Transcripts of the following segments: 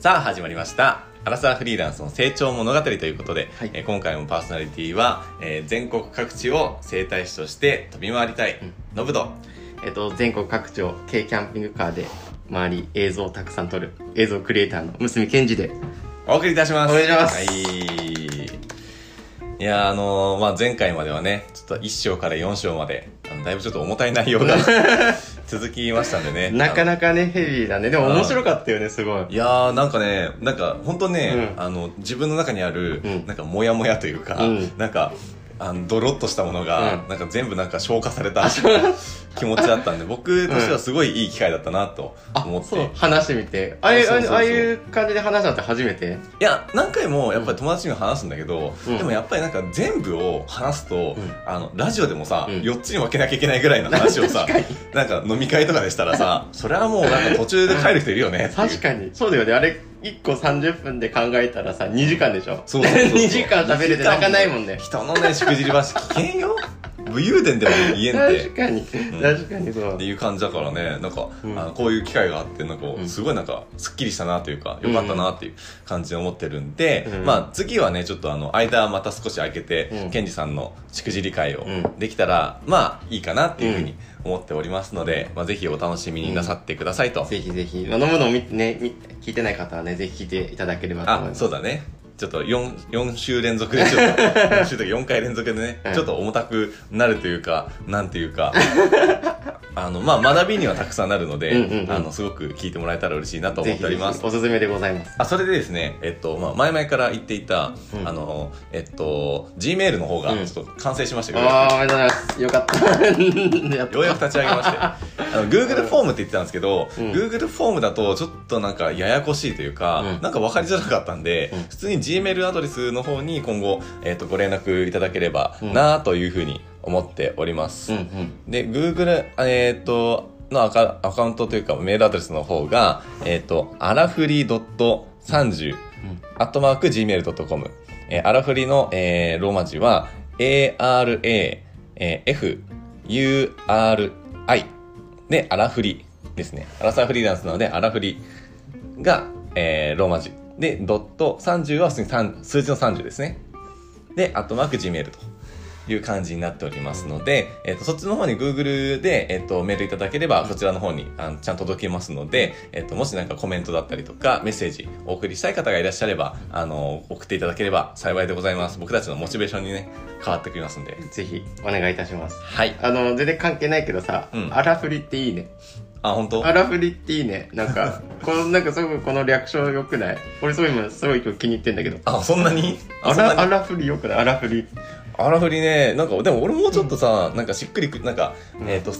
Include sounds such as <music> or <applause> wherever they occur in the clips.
さあ始まりました。アラサーフリーランスの成長物語ということで、はい。えー今回もパーソナリティは、えー全国各地を整体師として飛び回りたい、ノブド。えっと、全国各地を軽キャンピングカーで周り映像をたくさん撮る映像クリエイターの娘健二で。お送りいたします。お願いします。はい。いやーあのーまあ、前回まではねちょっと1章から4章まであのだいぶちょっと重たい内容が <laughs> 続きましたんでね。なかなかねヘビーだねで。も面白かったよねすごい。いやーなんかねなんか本当ね、うん。あの自分の中にある、うん。なんかモヤモヤというか、うん。なんかあのドロッとしたものが、うん。なんか全部なんか消化された気持ちだったんで僕としてはすごいいい機会だったなと思って、そう。話してみて。ああいう感じで話したのって初めて？いや何回もやっぱり友達には話すんだけど、うん。でもやっぱりなんか全部を話すと、うん。あのラジオでもさ、うん。4つに分けなきゃいけないぐらいの話をさ <laughs> なんか飲み会とかでしたらさそれはもうなんか途中で帰る人いるよね確かに。そうだよね。あれ1個30分で考えたらさ2時間でしょ？そうそうそう。そう2時間食べれて泣かないもんね。人のねしくじり話危険よ。武勇伝でも言えんって。確かに、ん。確かにそう。っていう感じだからね。なんか、うん。あのこういう機会があってなんかこううん。すごいなんかすっきりしたなというかよかったなっていう感じで思ってるんで、うん。まあ次はねちょっとあの間また少し空けて、うん。ケンジさんのしくじり会をうん。できたら、まあいいかなっていうふうに思っておりますので、まあぜひお楽しみになさってくださいと、ぜひぜひ、まあ、飲むのを見ね見聞いてない方はねぜひ聞いていただければと思いあます。そうだね。ちょっと 4, 4週連続でちょっと <laughs> 4週とか4回連続でね、うん。ちょっと重たくなるというかなんていうか <laughs> あのまあ学びにはたくさんなるので、うんうんうん。あのすごく聞いてもらえたら嬉しいなと思っております。おすすめでございます。あそれでですね、えっとまあ、前々から言っていた、うん。あのえっと G メールの方がうん。ちょっと完成しましたけど、ああおめでとうございます。よかった。や <laughs> っようやく立ち上げまして。あの Google フォームって言ってたんですけど、うん。Google フォームだとちょっとなんかややこしいというか、うん。なんか分かりづらかったんで、うん。普通に Gmail アドレスの方に今後、えっとご連絡いただければうん。なというふうに思っております、うんうんで Google えっとのアカアカウントというかメールアドレスの方が、えっとアラフリ .30 アットマーク Gmail.com。えー、アラフリの、えーローマ字は ARA、えー FURI で、アラフリですね。アラサーフリーランスなので、アラフリが、えーローマ字。で、ドット30は普通に3数字の30ですね。で、アットマーク Gmail という感じになっておりますので、えっ、と、そっちの方に Google で、えっ、と、メールいただければ、そちらの方にあのちゃんと届けますので、えっ、と、もしなんかコメントだったりとか、メッセージお送りしたい方がいらっしゃれば、あの、送っていただければ幸いでございます。僕たちのモチベーションにね、変わってきますんで。ぜひお願いいたします。はい。あの全然関係ないけどさ、うん。アラフリっていいね。あ、本当？アラフリっていいね。なんか <laughs> このなんかすごいこの略称よくない？俺すごい今すごい今日気に入ってんだけど。あ、そんなに？あ、アそんなに？ラアラフリよくない？アラフリアラフリね、なんか、でも俺もうちょっとさ、なんかしっくりく、なんか、うん。えっ、と、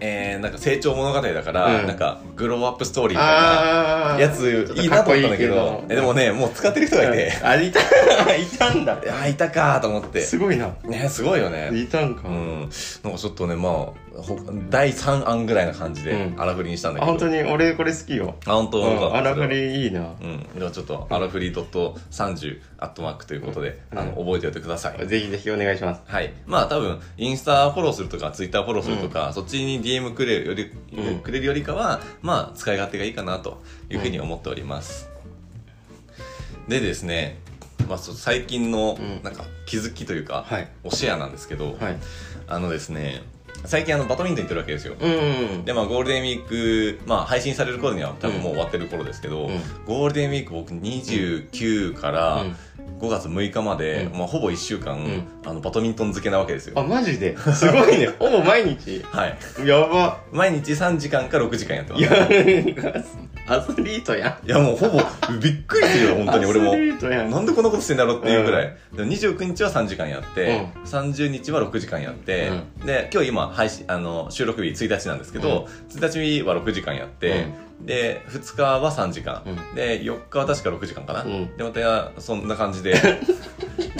えー、なんか成長物語だから、うん。なんか、グローアップストーリーみたいな。あー。やついいなと思ったんだけどえでもねもう使ってる人がいて、うん。あいた。<laughs> いたんだ。いやいたかと思って。すごいな。ねすごいよね。いたんか、うん。なんかちょっとねまあほ第3案ぐらいな感じでうん。アラフリにしたんだけど、あ本当に俺これ好きよ。あ本当うん。アラフリリいいな。うん。ではちょっとアラフリドット30アットマークということで、うん。あの覚えておいてください、ぜひぜひお願いします。はい。まあ多分、インスタフォローするとか、ツイッターフォローするとか、そっちに DM くれるより、うん。くれるよりかは、まあ使い勝手がいいかなというふうに思っております。でですね、まあ最近のうん。なんか気づきというか、はい。おシェアなんですけど、はい。あのですね、最近あのバドミントン行ってるわけですよ。うんでまあゴールデンウィーク、まあ配信される頃には多分もう終わってる頃ですけど、うんゴールデンウィーク僕29から5月6日まで、うん。まあほぼ1週間、ん。あのバドミントン漬けなわけですよ。あマジで？すごいね。<laughs> ほぼ毎日？はい。やば。毎日3時間か6時間やってます。いい。やアスリートやん。やもうほぼびっくりするよ、本当に俺も。アス。リートやん。なんでこんなことしてんだろうっていうぐらい。でも29日は3時間やって、う30日は6時間やって、で、今日今配信、あの、収録日1日なんですけど、1日は6時間やって、で、2日は3時間、うん。で、4日は確か6時間かな。うん。で、また、そんな感じで、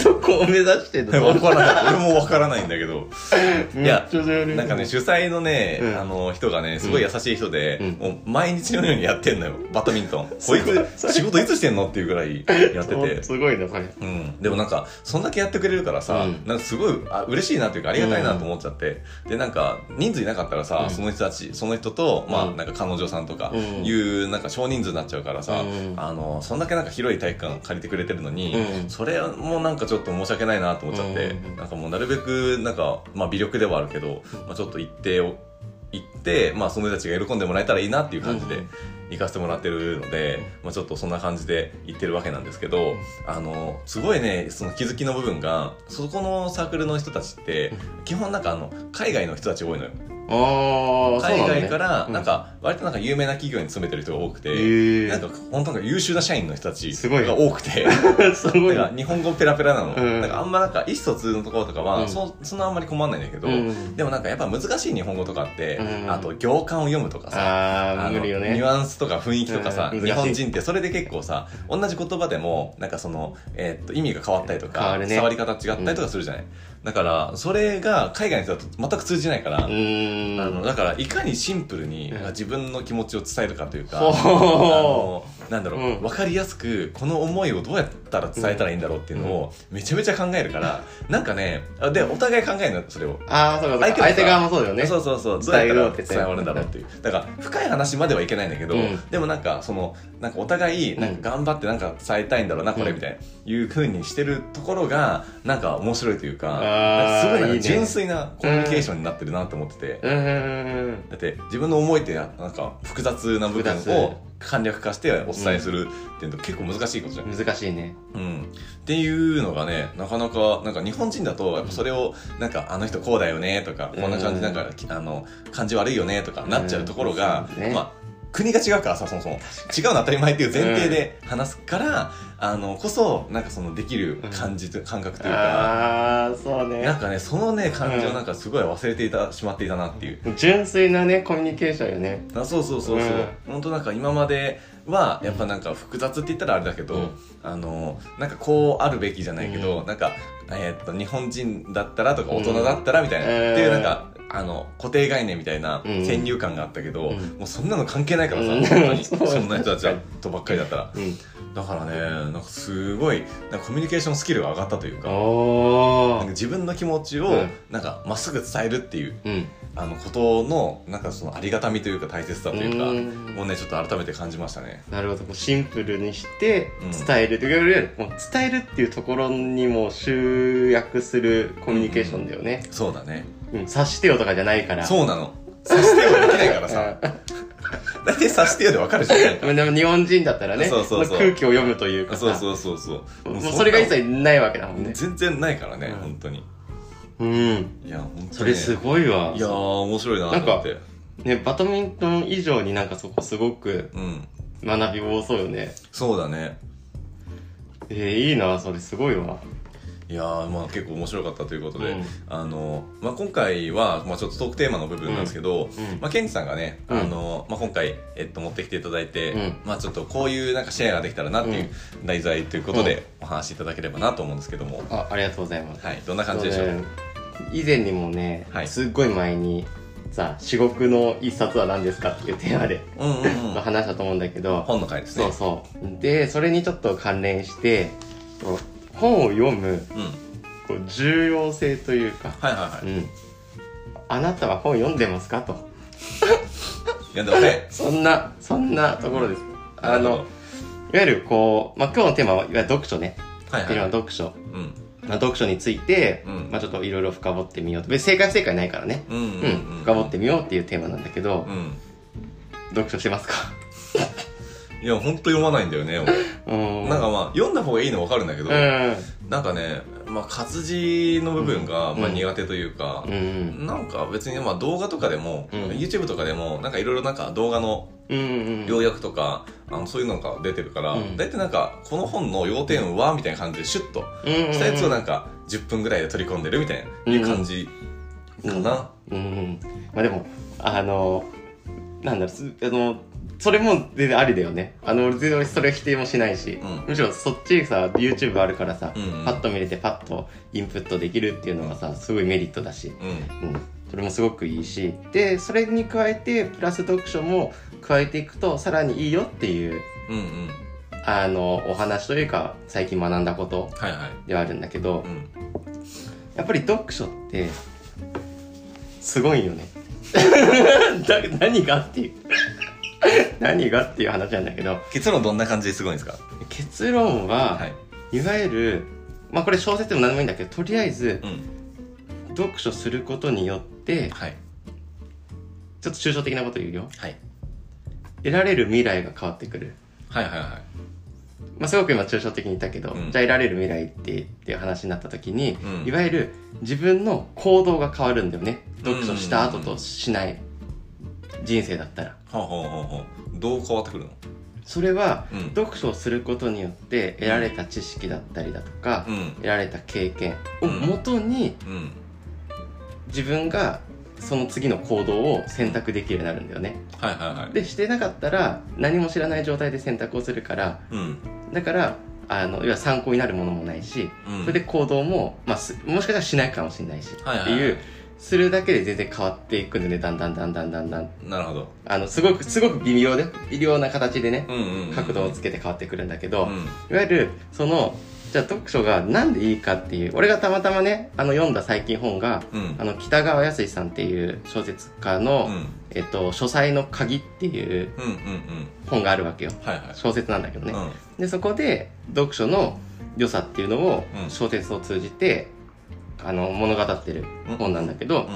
ど <laughs> ここを目指してんの？<laughs> わからない。俺もわからないんだけど。<laughs> いやなんかね、主催のね、うん。あの、人がね、すごい優しい人で、うん。もう毎日のようにやってんのよ、バドミントン。<laughs> こいつ、仕事いつしてんの？っていうぐらいやってて。すごいなそれ。うん、でもなんかそんだけやってくれるからさ、うん。なんかすごいあ嬉しいなというかありがたいなと思っちゃって、でなんか人数いなかったらさ、うん。その人たちその人と、まあうん。なんか彼女さんとかうん。いうなんか少人数になっちゃうからさ、うん。あのそんだけなんか広い体育館借りてくれてるのに、うん。それもなんかちょっと申し訳ないなと思っちゃって、うん。なんかもうなるべくなんかまあ微力ではあるけど、まあ、ちょっと行ってお行って、まあ、その人たちが喜んでもらえたらいいなっていう感じでうん。行かせてもらってるので、まあ、ちょっとそんな感じで行ってるわけなんですけど、あのすごいねその気づきの部分がそこのサークルの人たちって基本なんかあの海外の人たち多いのよ海外からうん。なんか割となんか有名な企業に勤めてる人が多くて、なんか本当なんか優秀な社員の人たちが多くて <laughs> すごいなんか日本語ペラペラなの、うん。なんかあんまなんか意思疎通のところとかは、うん。そそんなあんまり困んないんだけど、うん。でもなんかやっぱ難しい日本語とかって、うん。あと行間を読むとかさニュアンスとか雰囲気とかさ、うん。日本人ってそれで結構さ同じ言葉でもなんかその、えーっと意味が変わったりとか、触り方違ったりとかするじゃない、だからそれが海外の人だと全く通じないから、のだからいかにシンプルにうん。自分の気持ちを伝えるかというか、あのなんだろう、うん。分かりやすくこの思いをどうやったら伝えたらいいんだろうっていうのをめちゃめちゃ考えるから、なんかねあでお互い考えるのそれを。ああそうかそうか。相手もさ相手側もそうだよね。そうそうそうどうやったら伝わるんだろうっていう。だから深い話まではいけないんだけど、うん。でもなんかそのなんかお互いなんか頑張ってなんか伝えたいんだろうな、これみたいないうふうにしてるところがなんか面白いというかあーなんかすごいなんいいね。か純粋なコミュニケーションになってるなと思ってて、うーんだって自分の思いってなんか複雑な部分複雑。を簡略化してお伝えするっていうの結構難しいことじゃん。難しいね。うん、っていうのがねなかなかなんか日本人だとやっぱそれをなんかあの人こうだよねとかこんな感じなんかきあの感じ悪いよねとかなっちゃうところが、まあ国が違うからさそもそも。違うの当たり前っていう前提で話すから、あのこそなんかそのできる感じと、感覚というか。ああそうね。なんかねそのね感情うんなんかすごい忘れていたしまっていたなっていう。純粋なねコミュニケーションよね。あそうそうそうそう、うん。本当なんか今まではやっぱなんか複雑って言ったらあれだけど、うん。あのなんかこうあるべきじゃないけど、うなんか、えーっと日本人だったらとか大人だったらみたいな、うん。っていうなんかあの固定概念みたいなうん。先入観があったけど、うん。もうそんなの関係ないからさ、うん。本当に。<laughs> そんな人たちとばっかりだったら。うん。だからねなんかすごいなんかコミュニケーションスキルが上がったというか。なんか自分の気持ちをうん。なんかまっすぐ伝えるっていううん。あのことのなんかそのありがたみというか大切さというかうん。もうねちょっと改めて感じましたね。なるほど。もうシンプルにしてうん。伝える、いわゆるもう伝えるっていうところにも集約するコミュニケーションだよね、そうだねうん。察してよとかじゃないから。そうなの。察してよできないからさ。<laughs> 大体察してよでわかるじゃん。う <laughs> んでも日本人だったらねそうそうそう。の空気を読むというかさ。そうそうそうそう。もうそれが一切ないわけだもんね。全然ないからね、うん。本当に。うん。いや本当に、ね、それすごいわ。いやー面白いなと思って。ねバドミントン以上になんかそこすごくうん。学び多そうよね。そうだね。えー、いいなそれすごいわいやーまあ結構面白かったということで、うん。あの、まあ、今回は、まあ、ちょっとトークテーマの部分なんですけど、うん。まあ、ケンジさんがね、うんあのまあ、今回、えっと、持ってきていただいて、うん。まあ、ちょっとこういうなんかシェアができたらなっていう題材ということでお話しいただければなと思うんですけども、あありがとうございます。はい、どんな感じでしょう、ね。以前にもね、はい。すっごい前にさ至極の一冊は何ですかっていうテーマで、うんうんうん。話したと思うんだけど。本の回ですね。そうそう。でそれにちょっと関連して本を読むうん。こう重要性というか、はいはいはい。うん、あなたは本読んでますかと。いやでもね <laughs> そんなそんなところです。あのいわゆるこう、まあ、今日のテーマはいわゆる読書ね。ってい。うのどは読書、うん。まあ、読書について、うん。まあ、ちょっといろいろ深掘ってみようと。別に正解不正解ないからね。うん。うん。深掘ってみようっていうテーマなんだけど、うん。読書してますか？いや本当読まないんだよね俺。うん。なんかまあ読んだ方がいいの分かるんだけど、うん。なんかね、まあ、活字の部分が、うん。まあ、苦手というかう、ん。なんか別にまあ動画とかでも、うん。YouTube とかでもなんかいろいろなんか動画の要約とか、あのそういうのが出てるから、うん。大体なんかこの本の要点はみたいな感じでシュッとうんしたやつをなんか10分ぐらいで取り込んでるみたいな、いう感じかな。うんうん。まあでもあのなんだろうすあのそれも全然ありだよね。あの、俺全然それ否定もしないし、うん。むしろそっちさ、YouTube あるからさ、うんうん。パッと見れてパッとインプットできるっていうのがさ、すごいメリットだし、うん。うん。それもすごくいいし、で、それに加えて、プラス読書も加えていくと、さらにいいよっていう、うんうん。あの、お話というか、最近学んだことはいはい。ではあるんだけどう、ん。やっぱり読書って、すごいよね。<laughs> だ何がっていう。<laughs> 何がっていう話なんだけど、結論どんな感じですごいんですか？結論は、はい。い、わゆる、まあこれ小説でも何でもいいんだけど、とりあえず、うん。読書することによって、はい。ちょっと抽象的なこと言うよ。はい。得られる未来が変わってくる。はいはいはい。まあすごく今抽象的に言ったけど、うん。じゃあ得られる未来ってっていう話になった時に、うん。いわゆる自分の行動が変わるんだよね。読書した後としない人生だったら。ほうほうほうほう。どう変わってくるの？それは、うん。読書をすることによって得られた知識だったりだとか、うん。得られた経験をうん。もとにうん。自分がその次の行動を選択できるようになるんだよね。はいはいはい。でしてなかったら何も知らない状態で選択をするからうん。だからあの要は参考になるものもないし、うん。それで行動も、まあ、すもしかしたらしないかもしれないし、はいはいはい。っていうするだけで全然変わっていくんでね。だんだんだんだんだんだん。なるほど。あのすごくすごく微妙で微妙な形でねうんうんうん角度をつけて変わってくるんだけど、うん。いわゆるそのじゃあ読書がなんでいいかっていう俺がたまたまねあの読んだ最近本がうん。あの北川康さんっていう小説家の、うん。えっと、書斎の鍵っていううんうんうん。本があるわけよ。はいはい。小説なんだけどね、うん。でそこで読書の良さっていうのをうん。小説を通じてあの物語ってる本なんだけど、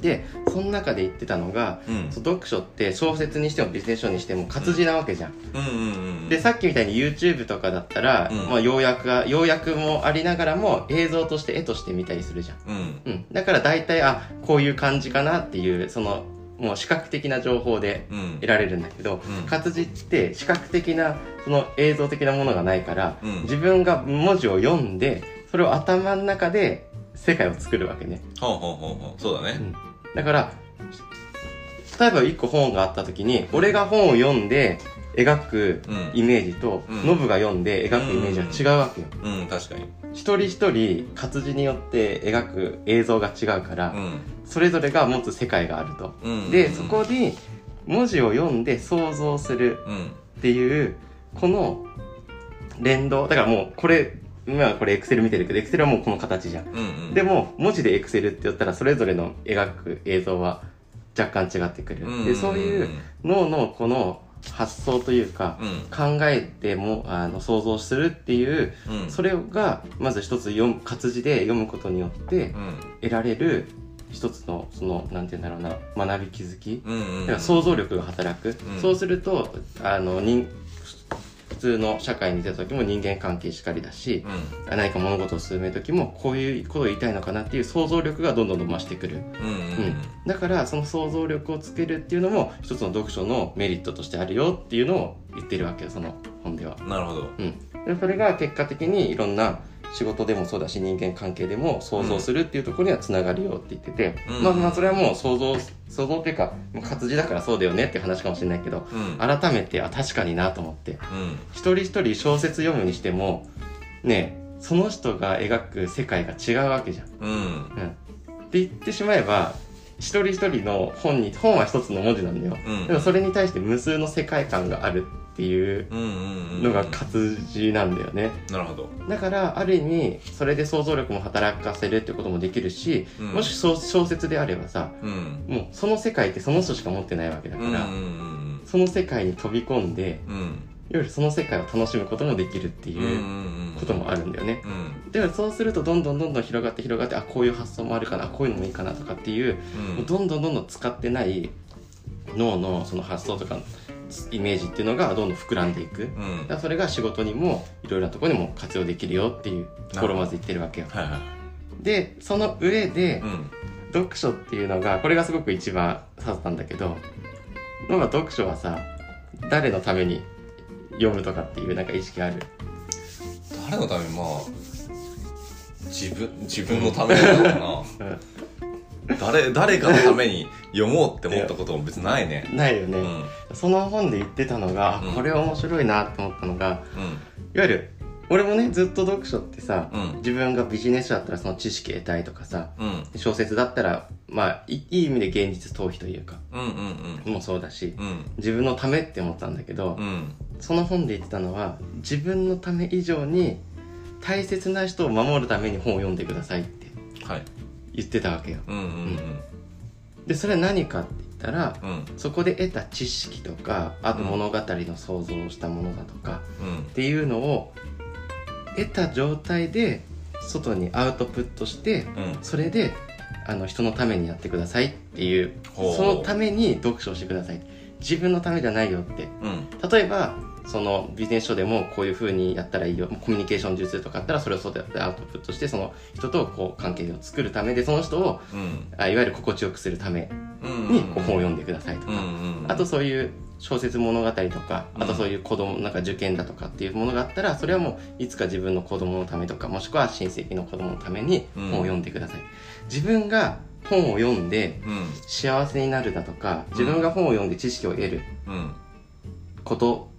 でその中で言ってたのが、うん。読書って小説にしてもビジネス書にしても活字なわけじゃん、うんうんうん。でさっきみたいに YouTube とかだったら、うん。まあ、要約が要約もありながらも映像として絵として見たりするじゃん、うん。うん、だから大体あこういう感じかなっていうそのもう視覚的な情報でうん。得られるんだけど、うん。活字って視覚的なその映像的なものがないから、うん。自分が文字を読んでそれを頭の中で世界を作るわけね、ほうほうほうほう。そうだね。うん、だから例えば一個本があった時に俺が本を読んで描くうん。イメージと、うん。ノブが読んで描くイメージは違うわけよ、うん確かに。一人一人活字によって描く映像が違うから、うん。それぞれが持つ世界があると、うん。でそこに文字を読んで想像するうん。っていうこの連動だからもうこれ今これエクセル見てるけどエクセルはもうこの形じゃん、うんうん。でも文字でエクセルって言ったらそれぞれの描く映像は若干違ってくる、うんでそういう脳のこの発想というか、うん。考えてもあの想像するっていううん。それがまず一つ読む活字で読むことによってうん。得られる一つのそのなんて言うんだろうな学び気づき、うんうん。だから想像力が働く、うん。そうするとあの人普通の社会に出た時も人間関係しかりだし、う何か物事を進める時もこういうことを言いたいのかなっていう想像力がどんどん増してくる、んうんうん。だからその想像力をつけるっていうのも一つの読書のメリットとしてあるよっていうのを言ってるわけよその本では、なるほど。うん、でそれが結果的にいろんな仕事でもそうだし人間関係でも想像するっていうところにはつながるよって言ってて、うん。まあまあそれはもう想像想像っていうか活字だからそうだよねって話かもしれないけどうん。改めてあ確かになと思って。うん。一人一人小説読むにしてもねその人が描く世界が違うわけじゃん。うん。うん、って言ってしまえば一人一人の本に本は一つの文字なんだよ。うん。でもそれに対して無数の世界観があるっていうのが活字なんだよね。なるほど。だからある意味それで想像力も働かせるってこともできるし、うん。もしそう小説であればさうん。もうその世界ってその人しか持ってないわけだから、その世界に飛び込んでうん。うんいわゆるその世界を楽しむこともできるっていううん。こともあるんだよね。うん。でもそうするとどんどんどんどん広がって広がってあこういう発想もあるかなこういうのもいいかなとかっていう、うん。もうどんどんどんどん使ってない脳のその発想とかイメージっていうのがどんどん膨らんでいく。だうんそれが仕事にもいろいろなところにも活用できるよっていうところをまず言ってるわけよ。はいはい。でその上でうん。読書っていうのがこれがすごく一番刺さったんだけどなんか読書はさ誰のために読むとかっていうなんか意識ある？誰のために？まあ自分自分のためだろうな。<laughs> うん誰誰かのために読もうって思ったことも別にないね。<laughs> ないよね、うん。その本で言ってたのが、うん。これ面白いなと思ったのがうん。いわゆる俺もねずっと読書ってさ、うん。自分がビジネス書だったらその知識得たいとかさうん。小説だったらまあいいい意味で現実逃避というかうんうん。もそうだしうん。自分のためって思ったんだけど、うん。その本で言ってたのは自分のため以上に大切な人を守るために本を読んでくださいって。はい言ってたわけよ。うんうんでそれは何かって言ったらうん。うんそこで得た知識とかあと物語の想像をしたものだとか、うん。っていうのを得た状態で外にアウトプットしてうん。それであの人のためにやってくださいっていう。そのために読書をしてください。自分のためじゃないよって。うん。例えばそのビジネス書でもこういうふうにやったらいいよ。コミュニケーション術とかあったらそれを外でアウトプットしてその人とこう関係を作るためでその人をうん。あいわゆる心地よくするためうん。に本を読んでくださいとか、あとそういう小説物語とかうん。あとそういう子供なんか受験だとかっていうものがあったらそれはもういつか自分の子供のためとかもしくは親戚の子供のためにうん。本を読んでください、自分が本を読んでうん。幸せになるだとか自分が本を読んで知識を得るうん。こと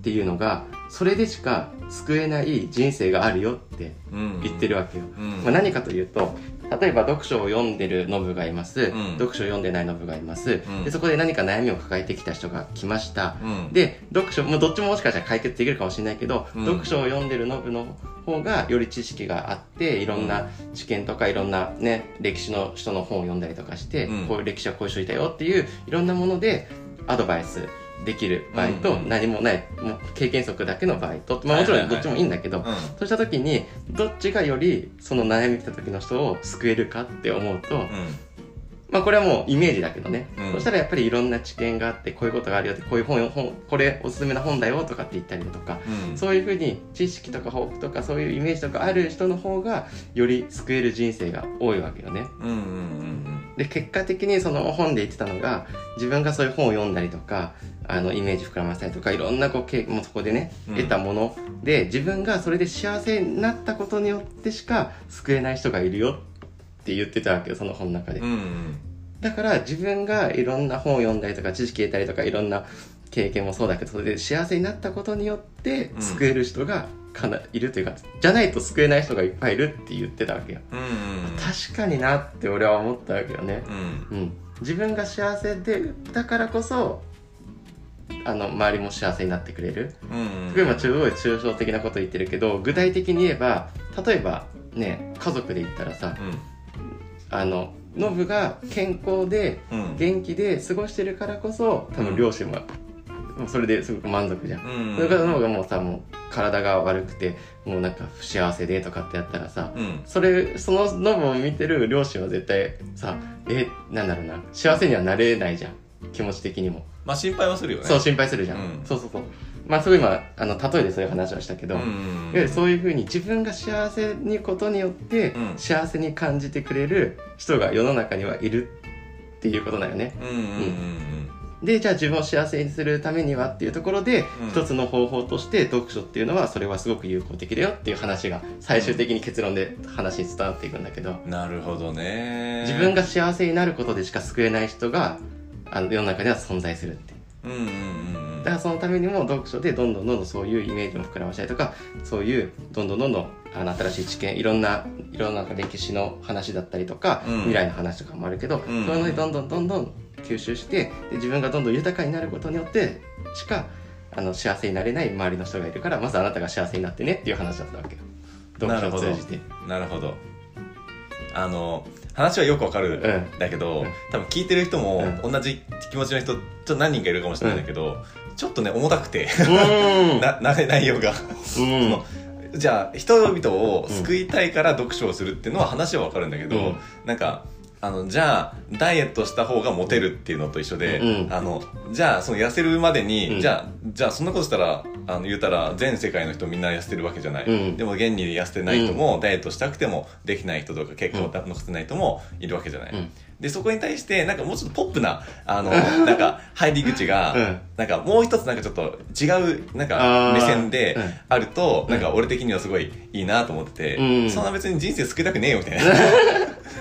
っていうのがそれでしか救えない人生があるよってうん。言ってるわけよ、うん。まあ、何かというと例えば読書を読んでるノブがいます、ん。読書を読んでないノブがいます、ん。でそこで何か悩みを抱えてきた人が来ました、うん。で読書もうどっちももしかしたら解決できるかもしれないけど、うん。読書を読んでるノブの方がより知識があっていろんな知見とかいろんなね歴史の人の本を読んだりとかして、うん。こういう歴史はこういう人いたよっていういろんなものでアドバイスできる場合と、何もないもう経験則だけの場合と、まあ、もちろんどっちもいいんだけど、そうした時にどっちがよりその悩み来た時の人を救えるかって思うと、うん。まあこれはもうイメージだけどね、うん。そしたらやっぱりいろんな知見があってこういうことがあるよってこういう本本これおすすめな本だよとかって言ったりだとか、うん。そういうふうに知識とか抱負とかそういうイメージとかある人の方がより救える人生が多いわけよね。うんうんうん。で結果的にその本で言ってたのが自分がそういう本を読んだりとかあのイメージ膨らませたりとかいろんなこう経もうそこでねうん得たもので、自分がそれで幸せになったことによってしか救えない人がいるよって言ってたわけよその本の中でうんう。んだから自分がいろんな本を読んだりとか知識得たりとかいろんな経験もそうだけどそれで幸せになったことによってうん救える人がかないるというか、じゃないと救えない人がいっぱいいるって言ってたわけよ。うんうん確かになって俺は思ったわけよね。うんうん、自分が幸せでだからこそあの周りも幸せになってくれる。うん。すごい今すごい抽象的なこと言ってるけど具体的に言えば例えばね家族で言ったらさあのノブが健康でうん。元気で過ごしてるからこそ多分両親は、もうそれですごく満足じゃん、うん。それからノブがもうさもう体が悪くてもうなんか不幸せでとかってやったらさ、うん。それそのノブを見てる両親は絶対さえなんだろうな幸せにはなれないじゃん。気持ち的にも、まあ心配はするよね。そう心配するじゃん、うん。そうそうそう。まあすごい今あの例えでそういう話はしたけど、うんいわゆるそういうふうに自分が幸せにことによってうん。幸せに感じてくれる人が世の中にはいるっていうことだよね。うんうんうんでじゃあ自分を幸せにするためにはっていうところで、うん。一つの方法として読書っていうのはそれはすごく有効的だよっていう話が最終的に結論で話に伝わっていくんだけど、うんなるほどね。自分が幸せになることでしか救えない人があの世の中には存在するってう。んうんうんだからそのためにも読書でどんどんどんどんそういうイメージを膨らましたりとかそういうどんどんどんどんあの新しい知見いろんないろんな歴史の話だったりとか、うん未来の話とかもあるけど、んそういうのでどんどんどんどん吸収してで自分がどんどん豊かになることによってしかあの幸せになれない周りの人がいるからまずあなたが幸せになってねっていう話だったわけよ読書を通じてなるほどあの話はよくわかるんうんだけど、うん多分聞いてる人もう同じ気持ちの人ちょっと何人かいるかもしれないんだけど、ちょっとね重たくてうん。<laughs> なな内容が。うん。じゃあ人々を救いたいから読書をするっていうのは話はわかるんだけど、うん。なんかあのじゃあダイエットした方がモテるっていうのと一緒で、うんあのじゃあその痩せるまでに、うん。じゃあじゃあそんなことしたらあの言うたら全世界の人みんな痩せてるわけじゃない、うん。でも現に痩せてない人も、ダイエットしたくてもできない人とか結果を残せない人もいるわけじゃない、うんでそこに対してなんかもうちょっとポップなあの <laughs> なんか入り口が、うん。なんかもう一つなんかちょっと違うなんあかー。目線でうん。あると、うん。なんか俺的にはすごいいいなと思ってて、うん。そんな別に人生救いたくねえよみたいな。<laughs>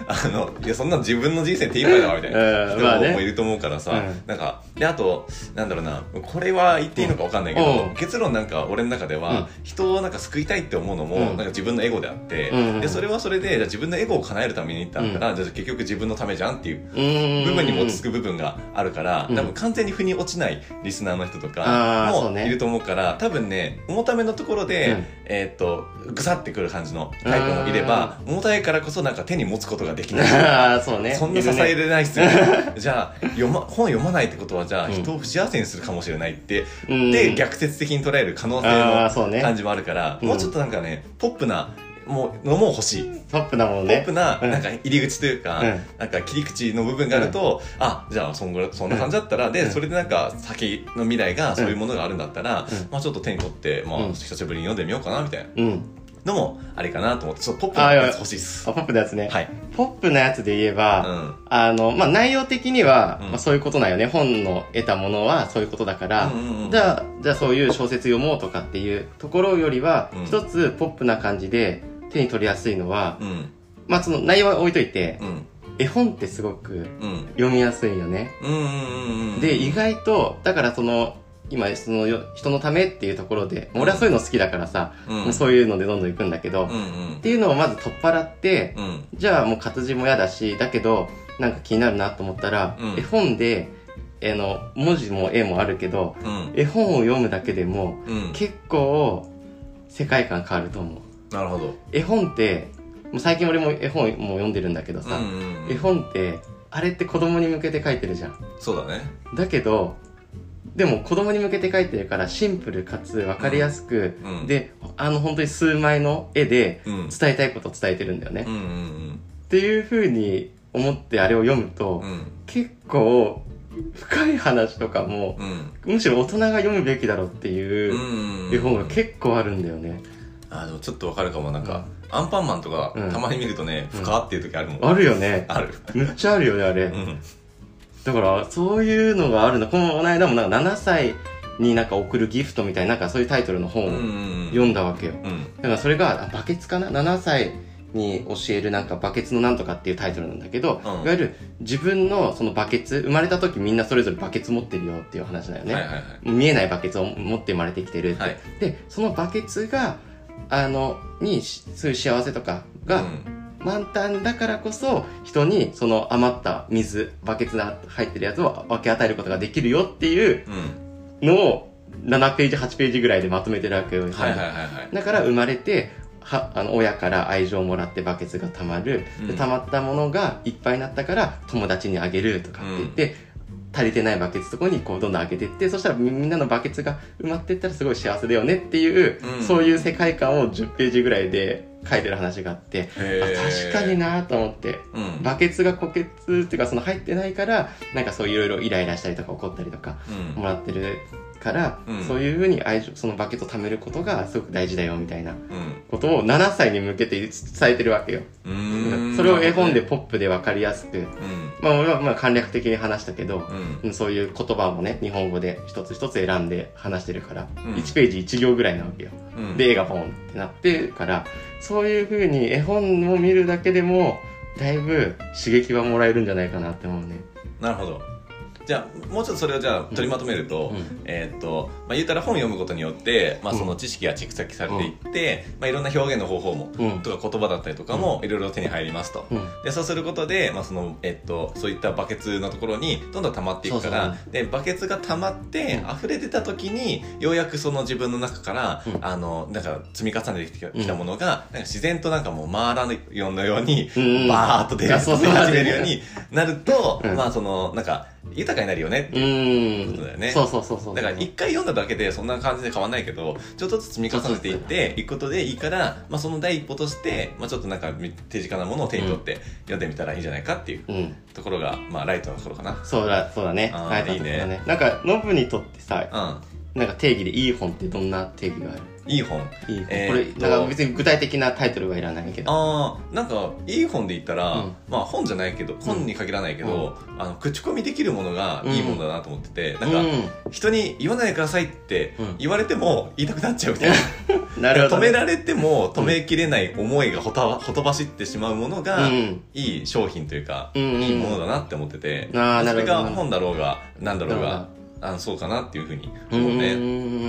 あのいやそんな自分の人生手一杯だわみたいな人もいると思うからさ、うん。なんかであとなんだろうなこれは言っていいのか分かんないけど、うん。結論なんか俺の中では、うん。人をなんか救いたいって思うのも、うん。なんか自分のエゴであって、うん。でそれはそれでじゃあ自分のエゴを叶えるためにだったら、じゃあ結局自分のためじゃんっていう部分にも落ち着く部分があるから、うん。多分完全に腑に落ちないリスナーの人とかもいると思うから多分ね重ためのところで、うん。えーっとぐさってくる感じのタイプもいれば重たいからこそなんか手に持つことができない。<laughs> ああそうね。そんな支えれないっすよ、<laughs> じゃあ読、ま、本読まないってことはじゃあうん。人を不幸せにするかもしれないって、うん。で逆説的に捉える可能性の感じもあるから、うん。もうちょっとなんかねポップなもうのも欲しい。ポップなもんポッねプなうん。なんか入り口というか、うん。なんか切り口の部分があると、あじゃあそんぐらいそんな感じだったら、でうん。それでなんか先の未来がそういうものがあるんだったら、うん。まあちょっと手に取って、まあうん。久しぶりに読んでみようかなみたいな。うん。のもありかなと思ってちょっとポップなやや。つ欲しいっす。あポップなやつね、はい。ポップなやつで言えば、うん。あの、まあ、内容的には、うん。まあ、そういうことなんよね。本の得たものはそういうことだから、うんうんうん。じゃあ、じゃあそういう小説読もうとかっていうところよりは、うん。一つポップな感じで手に取りやすいのは、うん。まあ、その内容は置いといて、うん。絵本ってすごくうん。読みやすいよね。で、意外と、だからその、今、そのよ人のためっていうところで、俺はそういうの好きだからさ、うん。そういうのでどんどん行くんだけど、うんうん。っていうのをまず取っ払って、うん。じゃあもう活字も嫌だし、だけど、なんか気になるなと思ったら、うん。絵本で、あの、文字も絵もあるけど、うん。絵本を読むだけでも、うん。結構、世界観変わると思う。なるほど。絵本って、もう最近俺も絵本も読んでるんだけどさ、うんうんうん。絵本って、あれって子供に向けて書いてるじゃん。そうだね。だけど、でも子供に向けて書いてるからシンプルかつ分かりやすく、うんで、あの本当に数枚の絵でうん。伝えたいことを伝えてるんだよね。うんうんっていう風に思ってあれを読むと、うん。結構深い話とかもうん。むしろ大人が読むべきだろうっていううん。絵本が結構あるんだよね、あでもちょっとわかるかも。なんか、アンパンマンとか、うん。たまに見るとね深っていう時あるもん、あるよね。ある。むっちゃあるよねあれ、うん。だからそういうのがあるの。このこの間もなんか7歳になんか送るギフトみたいななんかそういうタイトルの本を読んだわけよ、うん。だからそれがあバケツかな？7歳に教えるなんかバケツのなんとかっていうタイトルなんだけど、うん。いわゆる自分のそのバケツ生まれた時みんなそれぞれバケツ持ってるよっていう話だよね、見えないバケツを持って生まれてきてるって、はい。でそのバケツがあのにしそういう幸せとかが満タンだからこそ人にその余った水バケツが入ってるやつを分け与えることができるよっていううん、のを7ページ8ページぐらいでまとめてるわけよ、はいはいはいはい。だから生まれてはあの親から愛情をもらってバケツがたまる、うん。でたまったものがいっぱいになったから友達にあげるとかって言って、足りてないバケツとこにこうどんどんあげてってそしたらみみんなのバケツが埋まってったらすごい幸せだよねっていう、うん。そういう世界観を10ページぐらいで書いてる話があって、へあー確かになと思って。うん。バケツが固結っていうかその入ってないからなんかそういろいろイライラしたりとか怒ったりとかうん。もらってるから、うん。そういうふうに愛情そのバケツを貯めることがすごく大事だよみたいなうん。ことを7歳に向けて伝えてるわけよ。それを絵本でポップで分かりやすく、うん。まあ俺はまあ簡略的に話したけど、うん。うんそういう言葉もね、日本語で一つ一つ選んで話してるから、うん。1ページ1行ぐらいなわけよ。うん。で、絵がポンってなってるから、そういう風に絵本を見るだけでも、だいぶ刺激はもらえるんじゃないかなって思うね。なるほどじゃあもうちょっとそれをじゃあ取りまとめると、うん。えーっと、まあ、言ったら本読むことによって、まあ、その知識が蓄積されていって、まあ、いろんな表現の方法も、うん。とか言葉だったりとかもいろいろ手に入りますと、うん。でそうすることで、まあそのえっと、そういったバケツのところにどんどん溜まっていくからでバケツが溜まってうん。溢れ出た時にようやくその自分の中から、うん。あのなんか積み重ねてきた,、うんものがなんか自然となんかもう回らないようのように、うん。バーッと出始めるようになると、うん。まあそのなんか豊かになるよねうーん。そうだよねそうそうそうそう。だから一回読んだだけでそんな感じで変わんないけどちょっとずつ積み重ねていっていくことでいいから、まあ、その第一歩として、まあ、ちょっとなんか手近なものを手に取って読んでみたらいいんじゃないかっていううん。ところが、まあ、ライトなところかなそうだ、そうだね。ライトいいねそうだなんか、ノブにとってさ、うなんか定義でいい本ってどんな定義がある？んいい本？いい本。えーこれ、なんか別に具体的なタイトルはいらないけど。ああなんかいい本で言ったら、うん。まあ本じゃないけど本に限らないけど、あの口コミできるものがいいものだなと思ってて、なんか、うん。人に言わないでくださいってうん。言われても言いたくなっちゃうみたいななるほどね。止められても止めきれない思いがほたほとばしってしまうものが、うん。いい商品というか、うんうん。いいものだなって思ってて、あーなそれるほどが本だろうが何だろうがあのそうかなっていうふうに思うね。ん。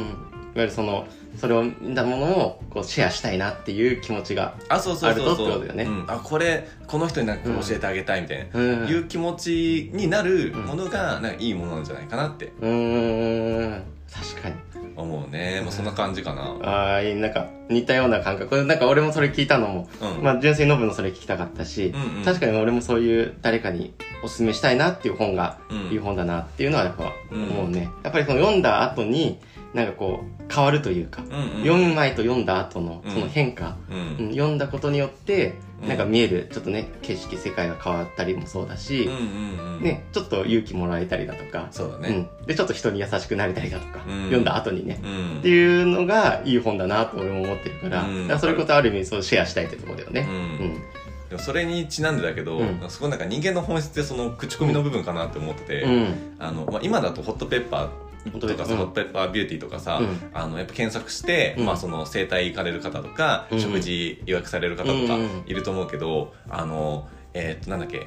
いわゆるそのそれを見たものをこうシェアしたいなっていう気持ちがあそうそうそうあるとそうってことだよねうん、あこれこの人になん。か教えてあげたいみたいな、うん。いう気持ちになるものがなん。かいいものなん。じゃないかなってうーん。確かに。思うね、まあ、そんな感じかな、ああなんか似たような感覚。なんか俺もそれ聞いたのも、うん。まあ純粋にノブのそれ聞きたかったし、うんうん。確かに俺もそういう誰かにおすすめしたいなっていう本が、うん。いい本だなっていうのはやっぱ思うね、やっぱりその読んだ後になんかこう変わるというか、うんうん。読む前と読んだ後のうん。その変化、うん。うん読んだことによってうんなんか見えるちょっとね景色世界が変わったりもそうだしね、ちょっと勇気もらえたりだとか、そうだね。うん、でちょっと人に優しくなれたりだとか、うん。読んだ後にね、うん。っていうのがいい本だなと俺も思ってるから,、うん。だからそれこそある意味そうシェアしたいってところだよね。うん。うん。でもそれにちなんでだけど、うん。そこなんか人間の本質ってその口コミの部分かなって思ってて、うん。あのまあ、今だとホットペッパーとかさ、うんホットペッパービューティーとかさ、うん。あのやっぱ検索して、うん。まあ、その整体行かれる方とか、うん。食事予約される方とかうんいると思うけど、あのえーっとなんだっけ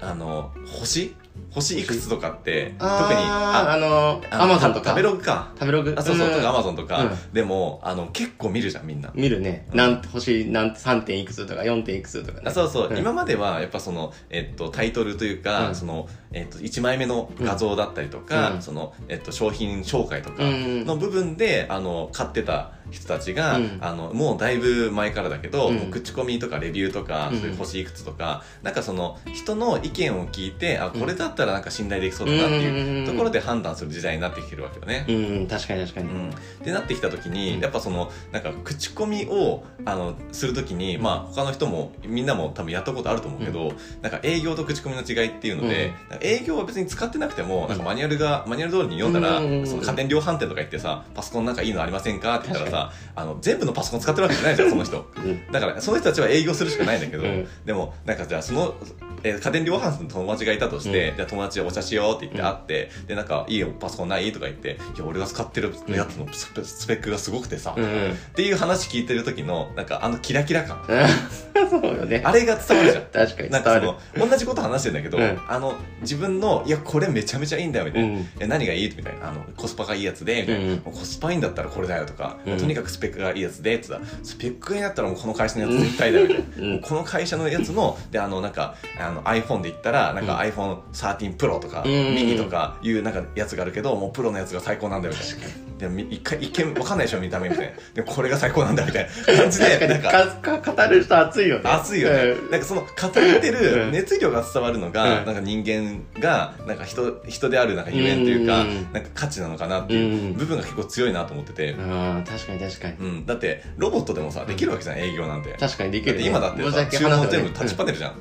あの星星いくつとかって特にあーあのアマゾンとか。食べログか。食べログ。あそうそう、ん。とかアマゾンとか、うん。でもあの結構見るじゃんみんな。見るね、なんて星なんて 3. 点いくつとか 4. 点いくつとかね。あそうそう、ん。今まではやっぱその、えっと、タイトルというか、うん。その、えっと、1枚目の画像だったりとか、うん。その、えっと、商品紹介とかうん。の部分で、あの買ってた人たちが、うん。あのもうだいぶ前からだけど、うん。口コミとかレビューとか、うん。そういう星いくつとかなんかその人の意見を聞いてあこれだったらなんか信頼できそうだなっていうところで判断する時代になってきてるわけよね。うん。確かに確かに、うん、ってなってきた時に、うん。やっぱそのなんか口コミをあのする時に、まあ他の人もみんなも多分やったことあると思うけど、なんか営業と口コミの違いっていうので、営業は別に使ってなくても、なんかマニュアルがマニュアル通りに読んだら、うん。その家電量販店とか行ってさパソコンなんかいいのありませんかって言ったらさあの全部のパソコン使ってるわけじゃないじゃんその人。うんだからその人たちは営業するしかないんだけど、うん。でもなんかじゃあその、えー家電量販店の友達がいたとして、じゃあ友達でお茶しようって言って会って、でなんかいいよパソコンない？とか言っていや俺が使ってるやつのスペックがすごくてさ、っていう話聞いてる時のなんかあのキラキラ感。<laughs> そうよね。あれが伝わるじゃん。確かになん伝わる。かその同じこと話してんだけど、うん。あの自分のいやこれめちゃめちゃいいんだよみたいな、何がいい？みたいな。あのコスパがいいやつでみたいな、コスパいいんだったらこれだよとか、うんとにかくスペックがいいやつでって言ったらスペックがいいんだったらもうこの会社のやつ絶対だよみたいな、この会社のやつのであのなんかあの iPhone で言ったらなんか iPhone13 Pro とか、うん。ミニとかいうなんかやつがあるけどもうプロのやつが最高なんだよみたいな。でもみ一回一見わかんないでしょ見た目みたいな。でもこれが最高なんだみたいな <laughs> 感じでなんか確か語る人熱いよね。熱いよね、うん。なんかその語ってるうん。熱量が伝わるのが、うん。なんか人間がなんか人人であるなんかゆえんというか、うん。なんか価値なのかなっていう部分が結構強いなと思ってて、ああ確かに確かに。うん、だってロボットでもさできるわけじゃん営業なんて。だ確かにできる、ってね、今だってさ注文全部タッチパネルじゃん、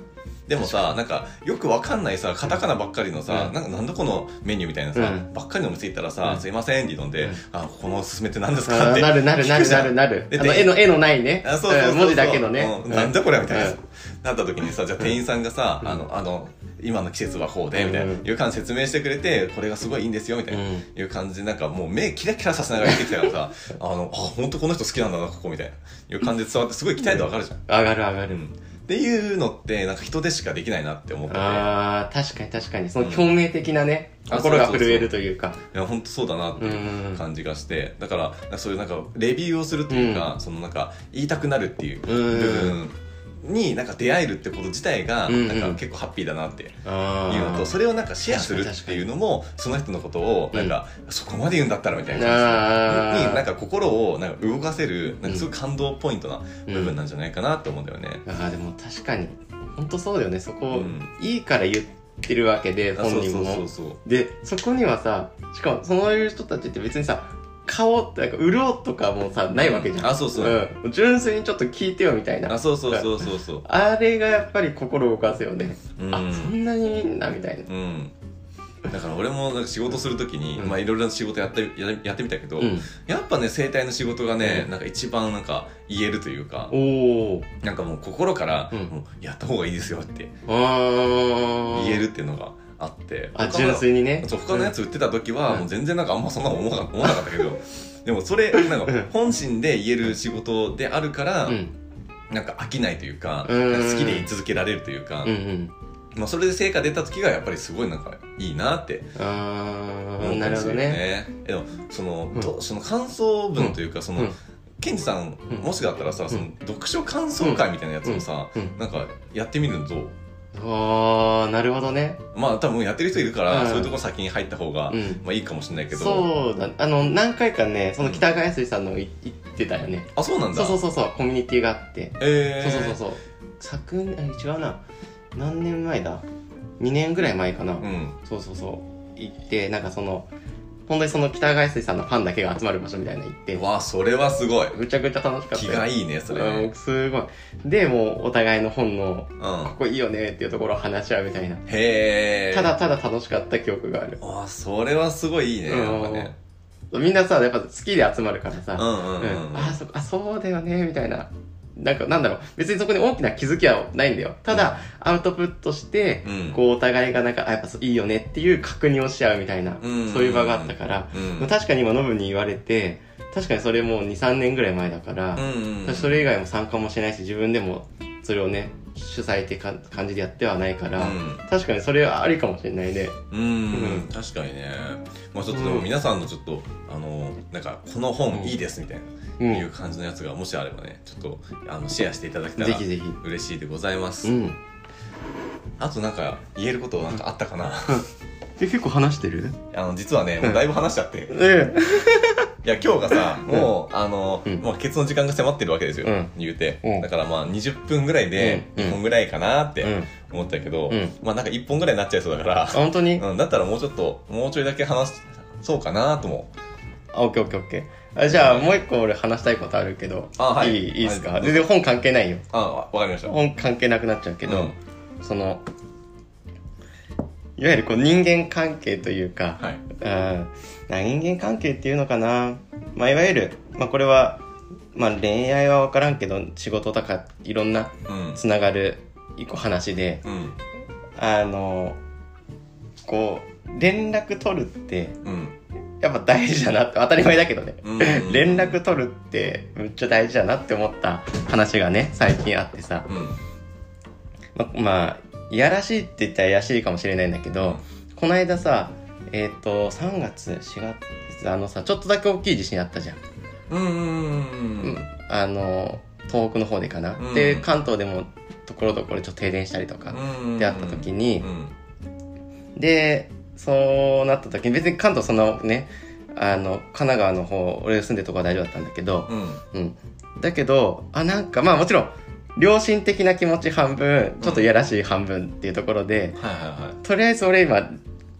でもさなんかよくわかんないさカタカナばっかりのさ、うん。なんかなんだこのメニューみたいなさ、うん。ばっかりのお店行ったらさ、うん。すいませんって挑んで、うん。あここのおすすめって何ですか？ってなるなるなるなん。るなる。であの絵の絵のないね。あそうそう文字だけのね、うん。なんだこれみたいな、うん。なった時にさじゃあ店員さんがさ、うん。あのあの今の季節はこうでみたいな、うんいう感じで説明してくれてこれがすごいいいんですよみたいな、うん。いう感じでなんかもう目キラキラさせながら言ってきたからさあのあ本当この人好きなんだなここみたいないう感じで伝わってすごい期待度上がるじゃん、上がる上がる、うんっていうのってなんか人でしかできないなって思ってて。ああ確かに確かに。その共鳴的なね、うそうそう震えるというか。いや本当そうだなっていう感じがして。だからそういうなんかレビューをするというか、そのなんか言いたくなるっていう部分になんか出会えるってこと自体がうんなんか結構ハッピーだなってあいうのとそれをなんかシェアするっていうのもその人のことをなんかそこまで言うんだったらみたいな感じ。になんか心をなんか動かせるなんかすごい感動ポイントな部分なんじゃないかなって思うんだよね。あーでも確かに本当そうだよね。そこ、うん。いいから言ってるわけで本人もそうそうでそこにはさしかもそういう人たちって別にさ顔ってなんか潤うとかもさないわけじゃん、あそうそう。うん、純粋にちょっと聞いてよみたいな。あそうそうそうそう。そうあれがやっぱり心を動かすよね、うん。あそんなにいいんだみたいな。うん。だから俺もなんか仕事するときに、うん。まあいろいろな仕事やってややってみたけど、うん。やっぱね整体の仕事がね、うん。なんか一番なんか言えるというかおおなんかもう心から、うん。もうやった方がいいですよってあー。言えるっていうのがあってあ純粋にね。そう他のやつ売ってた時は、うん。もう全然なんかあんまそんな思わなかったけどでもそれ <laughs> なんか本心で言える仕事であるから、うん。なんか飽きないというか好きで居続けられるというか、うんうん。まあ、それで成果出た時がやっぱりすごいなんかいいなって思ったりするよなるほどね。ね。でもその、うん。どその感想文というかその、うん。ケンジさん、うん。もしだったらさその読書感想会みたいなやつをさ、うん。なんかやってみるのどう？あーなるほどね。まあ多分やってる人いるから、うん。そういうところ先に入った方が、うん。まあいいかもしれないけど。そうだ。あの何回かねその北川康さんのい言ってたよね。あそうなんだ。そうそうそうそうコミュニティがあって。えー、そうそうそうそう。昨年あ違うな。何年前だ？2年ぐらい前かな、うん。そうそうそう。行ってなんかその本当にその北川康さんのファンだけが集まる場所みたいなの行って。わあそれはすごい。ぐちゃぐちゃ楽しかった。気よがいいねそれ。うんねすごい。でもうお互いの本のうん。ここいいよねっていうところを話し合うみたいな。へえ。ただただ楽しかった記憶がある。あそれはすごいいいねなん。かね。みんなさやっぱ好きで集まるからさ、うんうんうん、うん。あそあそうだよねみたいななんかなんだろう。別にそこに大きな気づきはないんだよ。ただ、アウトプットして、うん。こうお互いがなんかあやっぱいいよねっていう確認をし合うみたいな、うん。そういう場があったから、うん。確かに今ノブに言われて確かにそれもう23年ぐらい前だから、うんうんうん。それ以外も参加もしないし自分でもそれをね主催ってか感じでやってはないから、うん。確かにそれはありかもしれないね。うん、うん。確かにね。まあちょっとでも皆さんのちょっと、あのなんかこの本いいですみたいな、うんいう感じのやつがもしあればねちょっとあのシェアしていただけたらぜひぜひ。嬉しいでございます、うん。あとなんか言えることなんかあったかな、<laughs> え結構話してる？あの実はねもうだいぶ話しちゃって。えいや今日がさもう、あの、うん。まあ、ケツの時間が迫ってるわけですよ、うん。言うて、うん。だからまあ20分ぐらいでうん。2本ぐらいかなってうん。思ったけど、うん。まあなんか1本ぐらいになっちゃいそうだから。あ、本当に、うん、だったらもうちょっともうちょいだけ話そうかなとも。あ、オッケーオッケーオッケー。あじゃあ、もう一個俺話したいことあるけど。あはい。いい、いいですか、はい。全然本関係ないよ。あわわかりました。本関係なくなっちゃうけど、うん。その、いわゆるこう人間関係というか、はい。うんな人間関係っていうのかな？まあ、いわゆる、まあこれは、まあ恋愛はわからんけど、仕事とかいろんなうん。つながる一個話で、うん。あの、こう、連絡取るって、うんやっぱ大事だなって、当たり前だけどね。うん連絡取るってめっちゃ大事だなって思った話がね、最近あってさ。うんま、まあ、いやらしいって言ったらいやらしいかもしれないんだけど、この間さ、えっ、と、3月、4月、あのさ、ちょっとだけ大きい地震あったじゃん。うんうんうんうんあの、東北の方でかな。うんで、関東でもところどころちょっと停電したりとか、うんであった時にうんで、そうなった時に別に関東そんなね、あの、神奈川の方、俺が住んでるとこは大丈夫だったんだけど、うん。うん。だけど、あ、なんか、まあもちろん、良心的な気持ち半分、ちょっといやらしい半分っていうところで、はいはとりあえず俺今、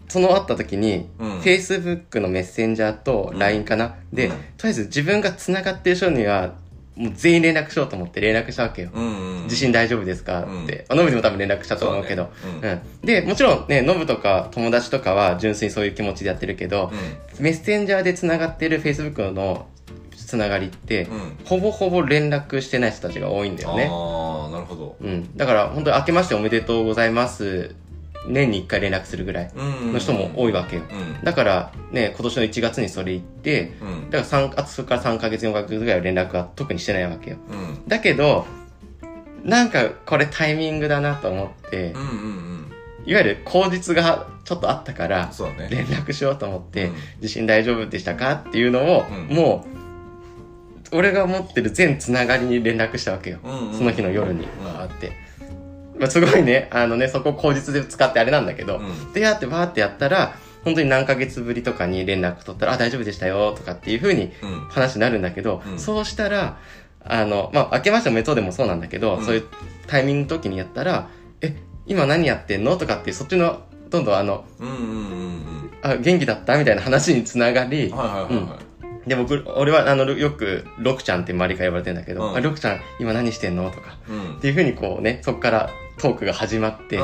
その会った時に、うん。Facebook のメッセンジャーと LINE かな、で、うん。とりあえず自分が繋がってる人には、もう全員連絡しようと思って連絡したわけよ。いはいうん地震大丈夫ですか？うんって。あノブにも多分連絡したと思うけど。そうだねうん。で、もちろんね、ノブとか友達とかは純粋にそういう気持ちでやってるけど、メッセンジャーで繋がってる Facebook の繋がりって、うんうんほぼほぼ連絡してない人たちが多いんだよね。ああなるほどうん。だから本当に明けましておめでとうございます。年に1回連絡するぐらいのの人も多いわけよ。うん。だからね、今年の1月にそれ言って、うん。だから3、あとそれから3ヶ月、4ヶ月ぐらいは連絡は特にしてないわけよ。うん。だけど、なんかこれタイミングだなと思ってうん、うんうん。いわゆる口実がちょっとあったから、連絡しようと思って、うん。地震大丈夫でしたかっていうのを、うん。もう、俺が持ってる全つながりに連絡したわけよ。その日の夜に、ん。バーって。まあ、すごいね、あのね、そこ口実で使ってあれなんだけど、うん。で、やってバーってやったら、本当に何ヶ月ぶりとかに連絡取ったら、あ、大丈夫でしたよ、とかっていう風にうん。話になるんだけど、うん。そうしたら、あの、まあ、明けましておめでとうでもそうなんだけど、うん。そういうタイミングの時にやったら、え、今何やってんのとかって、そっちの、どんどんあの、うんうんうんうん。あ、元気だったみたいな話につながり、で、僕、俺は、あの、よく、ロクちゃんって周りから呼ばれてんだけど、うん。あロクちゃん、今何してんのとか、いうん。っていう風にこうね、そこからトークが始まって、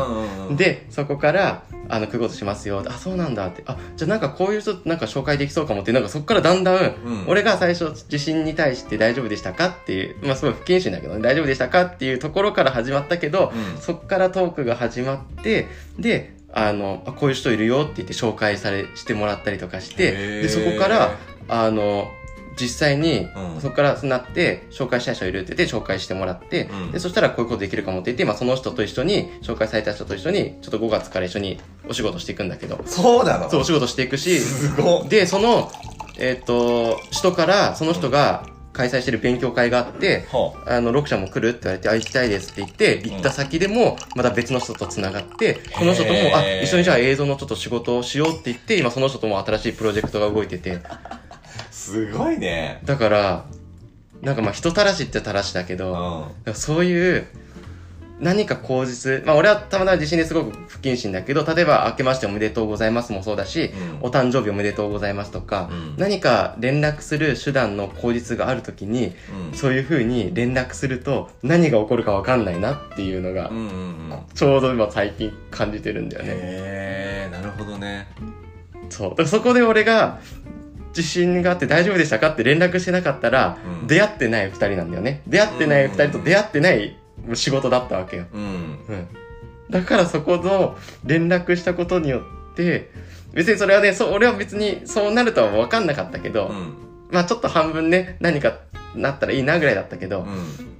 で、そこから、あの、こうことしますよ。あ、そうなんだって。あ、じゃあなんかこういう人なんか紹介できそうかもって、なんかそこからだんだん、うん俺が最初地震に対して大丈夫でしたかっていう、まあすごい不謹慎だけど、ね、大丈夫でしたかっていうところから始まったけど、うんそこからトークが始まって、で、あの、あこういう人いるよって言って紹介され、してもらったりとかして、で、そこから、あの、実際に、うん。そこからなって、紹介したい人いるって言って、紹介してもらって、うん。で、そしたらこういうことできるかもって言って、まあその人と一緒に、紹介された人と一緒に、ちょっと5月から一緒にお仕事していくんだけど、そうなの？そう、お仕事していくし、すごっ。で、その、えっ、と、人から、その人が開催してる勉強会があって、はあ。の、6社も来るって言われて、あ、行きたいですって言って、行った先でも、また別の人と繋がって、この人とも、あ、一緒にじゃあ映像のちょっと仕事をしようって言って、今その人とも新しいプロジェクトが動いてて、あすごいね。だから、なんかまあ人たらしってたらしだけうど、ん。そういう、何か口実、まあ俺はたまたま地震ですごく不謹慎だけど、例えば明けましておめでとうございますもそうだし、うん。お誕生日おめでとうございますとか、うん。何か連絡する手段の口実があるときに、うん。そういう風に連絡すると何が起こるかわかんないなっていうのがうん、うんうん。ちょうど今最近感じてるんだよね。へえなるほどね。そう。だからそこで俺が、地震があって大丈夫でしたかって連絡してなかったら、うん出会ってない二人なんだよね。出会ってない二人と出会ってない仕事だったわけよ。うんうん。だからそこの連絡したことによって、別にそれはね、そう、俺は別にそうなるとは分かんなかったけど、うんまあちょっと半分ね、何かなったらいいなぐらいだったけど、うん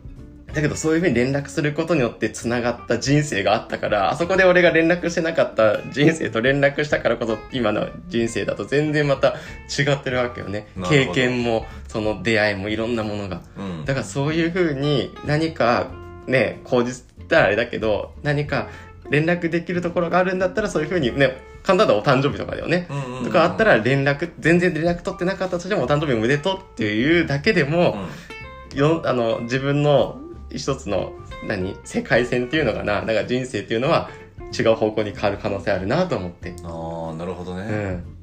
だけどそういうふうに連絡することによって繋がった人生があったから、あそこで俺が連絡してなかった人生と連絡したからこそ今の人生だと全然また違ってるわけよね。経験も、その出会いもいろんなものが。うん。だからそういうふうに何かね、口実ったらあれだけど、何か連絡できるところがあるんだったらそういうふうにね、簡単だとお誕生日とかだよね。うんうんうん。とかあったら連絡、全然連絡取ってなかったとしてもお誕生日おめでとうっていうだけでも、よあの自分の一つの何？世界線っていうのかな？なんか人生っていうのは違う方向に変わる可能性あるなと思って。うんああなるほどね、うん。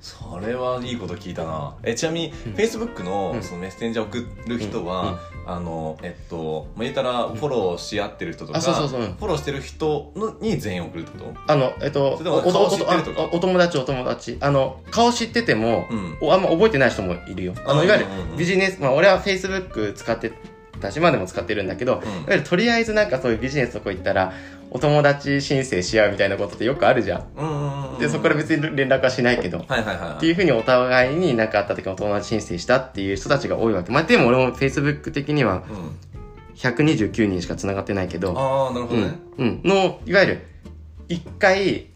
それはいいこと聞いたな。えちなみに、うん。Facebook の,、うん。そのメッセンジャー送る人は、あのえっと、まあ、言ったらフォローし合ってる人とか、あそうそうそう。うん。フォローしてる人のに全員送るってこあのえっとお友達お友達。あの顔知ってても、あんま覚えてない人もいるよ。あのいわゆるうんうんうん。ビジネスまあ俺は Facebook 使ってたし今でも使ってるんだけど、うんいわゆるとりあえずなんかそういうビジネスとこ行ったらお友達申請し合うみたいなことってよくあるじゃんうんうんうんでそこから別に連絡はしないけどはいはいはいっていうふうにお互いに何かあった時お友達申請したっていう人たちが多いわけ。まあでも俺も Facebook 的にはうん、129人しか繋がってないけど、ああなるほどね、うん。うん。の、いわゆる、一回、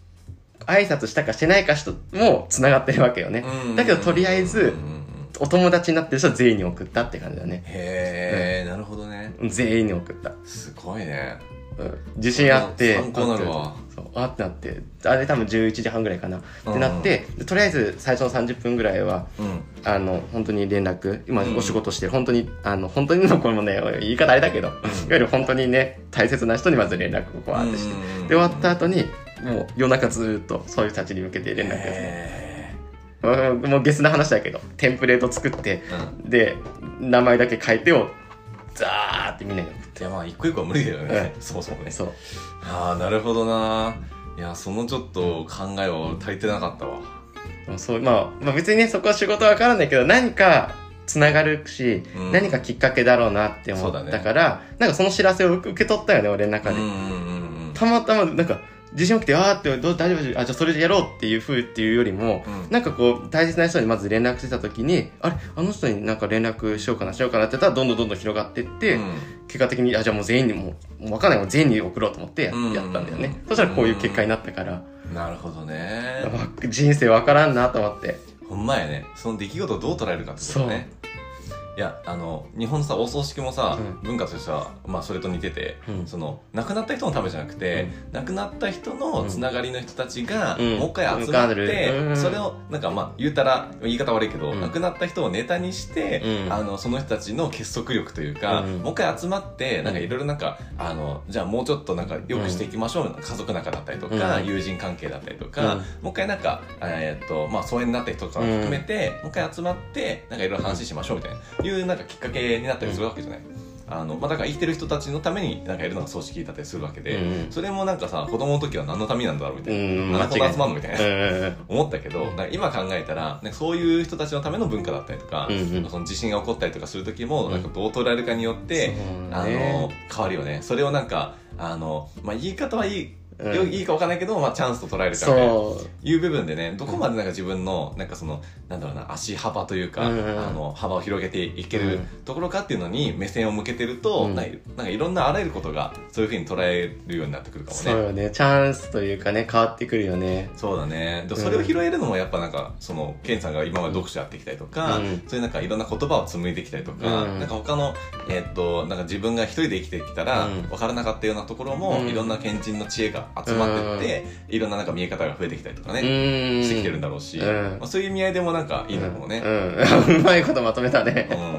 挨拶したかしてないか人も繋がってるわけよね。うんだけどとりあえずうんうんうんお友達になってる人は全員に送ったって感じだね。へえ、なるほどね全員に送った。すごいねうん。自信あって、参考になるわそう、あってなって、あれ多分11時半ぐらいかな。ってなって、でとりあえず最初の30分ぐらいは、うんあの、本当に連絡、今うんお仕事してる、本当に、あの、本当にの、<laughs> これもね、言い方あれだけど、いわゆる本当にね、大切な人にまず連絡をこうあってして、うんで、終わった後に、もう夜中ずーっとそういう人たちに向けて連絡をする。へもうゲスな話だけど、テンプレート作って、ーうん。で、名前だけ書いてを、ザーってみんなに送って。いやまあ一個一個は無理だよね、そもそもね。そう。ああなるほどな。いやそのちょっと考えは足りてなかったわ。そう、まあ、まあ別にね、そこは仕事はわからないけど、何か繋がるし、うん。何かきっかけだろうなって思ったから、なんかその知らせを受け取ったよね、俺の中で。うんうんうんうん。たまたま、なんか、地震起きて、あーって、どう大丈夫あ、じゃあそれでやろうっていう風っていうよりも、うん。なんかこう、大切な人にまず連絡してた時に、あれ、あの人になんか連絡しようかな、しようかなって言ったら、どんどんどんどん広がってって、うん。結果的に、あ、じゃあもう全員にもう、もうわかんないもん全員に送ろうと思ってや,、ったんだよね。そしたらこういう結果になったから、なるほどね。わ人生わからんなと思って。ほんまやね。その出来事をどう捉えるかってことねいやあの日本のさお葬式もさ、うん。文化としては、まあ、それと似てて、うん。その亡くなった人のためじゃなくて、亡くなった人のつながりの人たちが、うん。もう一回集まって、うん。それをなんかまあ言ったら言い方悪いけど、うん。亡くなった人をネタにして、うん。あのその人たちの結束力というか、うん。もう一回集まってなんかいろいろなんかあのじゃあもうちょっとなんか良くしていきましょう、家族仲だったりとか、うん。友人関係だったりとか、うん。もう一回なんか、えーっとまあ、疎遠になった人とかも含めて、もう一回集まってなんかいろいろ話しましょうみたいな、いうなんかきっかけになったりするわけじゃない。あのまあ、だから生きてる人たちのためになんかやるのが葬式だったりするわけで、うん。それもなんかさ子供の時は何のためになんだろうみたういな、ん、なんでこんな集まんのみたいな、思ったけど、今考えたらなんかそういう人たちのための文化だったりとか、うんうん。その地震が起こったりとかする時も、うん。なんかどう捉えるかによって、そうあねの変わるよね。それをなんかあの、まあ、言い方はいいうん。いいかわかんないけど、まあ、チャンスと捉えるじゃん。そいう部分でねどこまでなんか自分のなんかそのなんだろうな足幅というか、うんうんあの幅を広げていけるうん。ところかっていうのに目線を向けてると、うん。なんかなんかいろんなあらゆることがそういうふうに捉えるようになってくるうかもね。そうよね。チャンスというかね変わってくるよね。そうだね。でそれを拾えるのもやっぱなんかそのケンさんが今まで読書やってきたりとか、うん。そういうなんかいろんな言葉を紡いできたりとか、うん。なんか他のえーっとなんか自分が一人で生きてきたらうん。分からなかったようなところも、うん。いろんな賢人の知恵が集まってって、いろんななんか見え方が増えてきたりとかうね、してきてるんだろうし、うんまあ、そういう意味合いでもなんかいいのかもね。うん、<laughs> うまいことまとめたね。うん。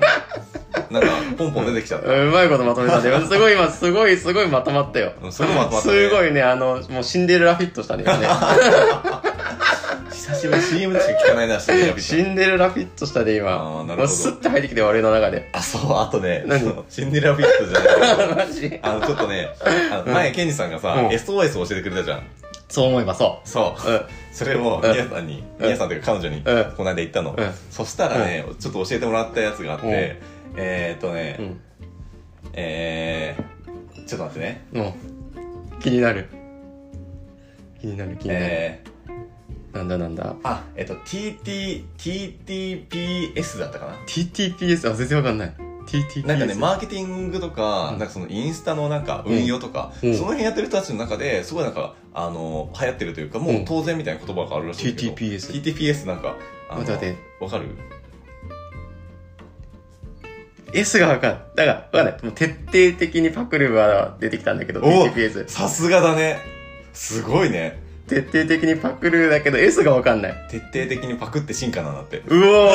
なんか、ポンポン出てきちゃった。うんうまいことまとめたね。すごい今、すごい、すごいまとまったよ。うんすごいまとまったね <laughs> すごいね、あの、もうシンデレラフィットしたね、今ね。<laughs> 久しぶり CM でしか聞かないな、シンデレラフィットシンデレラフィットしたで、今。あーなるほどスッて入ってきて、俺の中で。あ、そう、あとね、何？そのシンデレラフィットじゃないけど <laughs> マジ？あの、ちょっとね、あの前、ケンジさんがさ、うん SOS 教えてくれたじゃん。そう思えばそそう。う。うん。それを、うん皆さんに、皆さんというか彼女に、うんこの間言ったのうん。そしたらね、ちょっと教えてもらったやつがあって、えーっとねう、ん。えー、ちょっと待ってね。もう、気になる。気になる、気になる。えー、なんだなんだ。あ、えっと、TT、TTPS だったかな？TTPS、あ、全然わかんない。TTPS。なんかね、マーケティングとか、うんなんかそのインスタのなんか運用とか、うんその辺やってる人たちの中で、すごいなんか、あの、流行ってるというか、もう当然みたいな言葉があるらしいけど、TTPS TTPS なんか、あの待って待わかる？S がわかんない。だから、わかんない。もう徹底的にパクるは出てきたんだけど、お TTPS。さすがだね。すごいね。徹底的にパクるだけど S がわかんない。徹底的にパクって進化なんだって。うお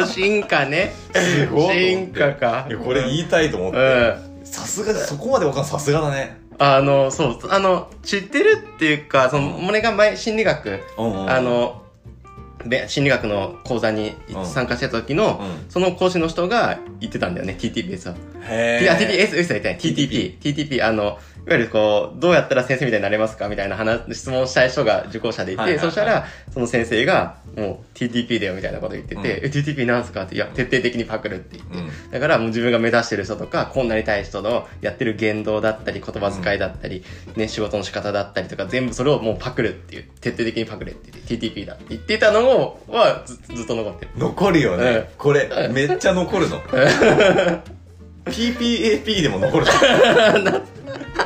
ー進化ね。すごい進化かいや、これ言いたいと思っうて。ん。さすが、そこまでわかんない。さすがだね。あの、そう、あの、知ってるっていうか、その、俺が前、心理学、うんうんあ、の、べ心理学の講座にうん参加した時の、うんその講師の人が言ってたんだよね、TTPS は。へ T- あ、ー TTPS、嘘言ってない。TTP。TTP、あの、いわゆるこう、どうやったら先生みたいになれますかみたいな話、質問したい人が受講者でいて、はいはいはいそしたら、その先生が、もう TTP だよみたいなこと言ってて、うんえ、TTP なんすかって、いや、徹底的にパクるって言って。うんだからもう自分が目指してる人とか、こんなに対人のやってる言動だったり、言葉遣いだったり、ね、仕事の仕方だったりとか、全部それをもうパクるっていう、徹底的にパクれって言って、TTP だって言ってたのを、はずずっと残ってる。残るよね。うんこれ、めっちゃ残るの。<laughs> PPAP でも残るの。<laughs>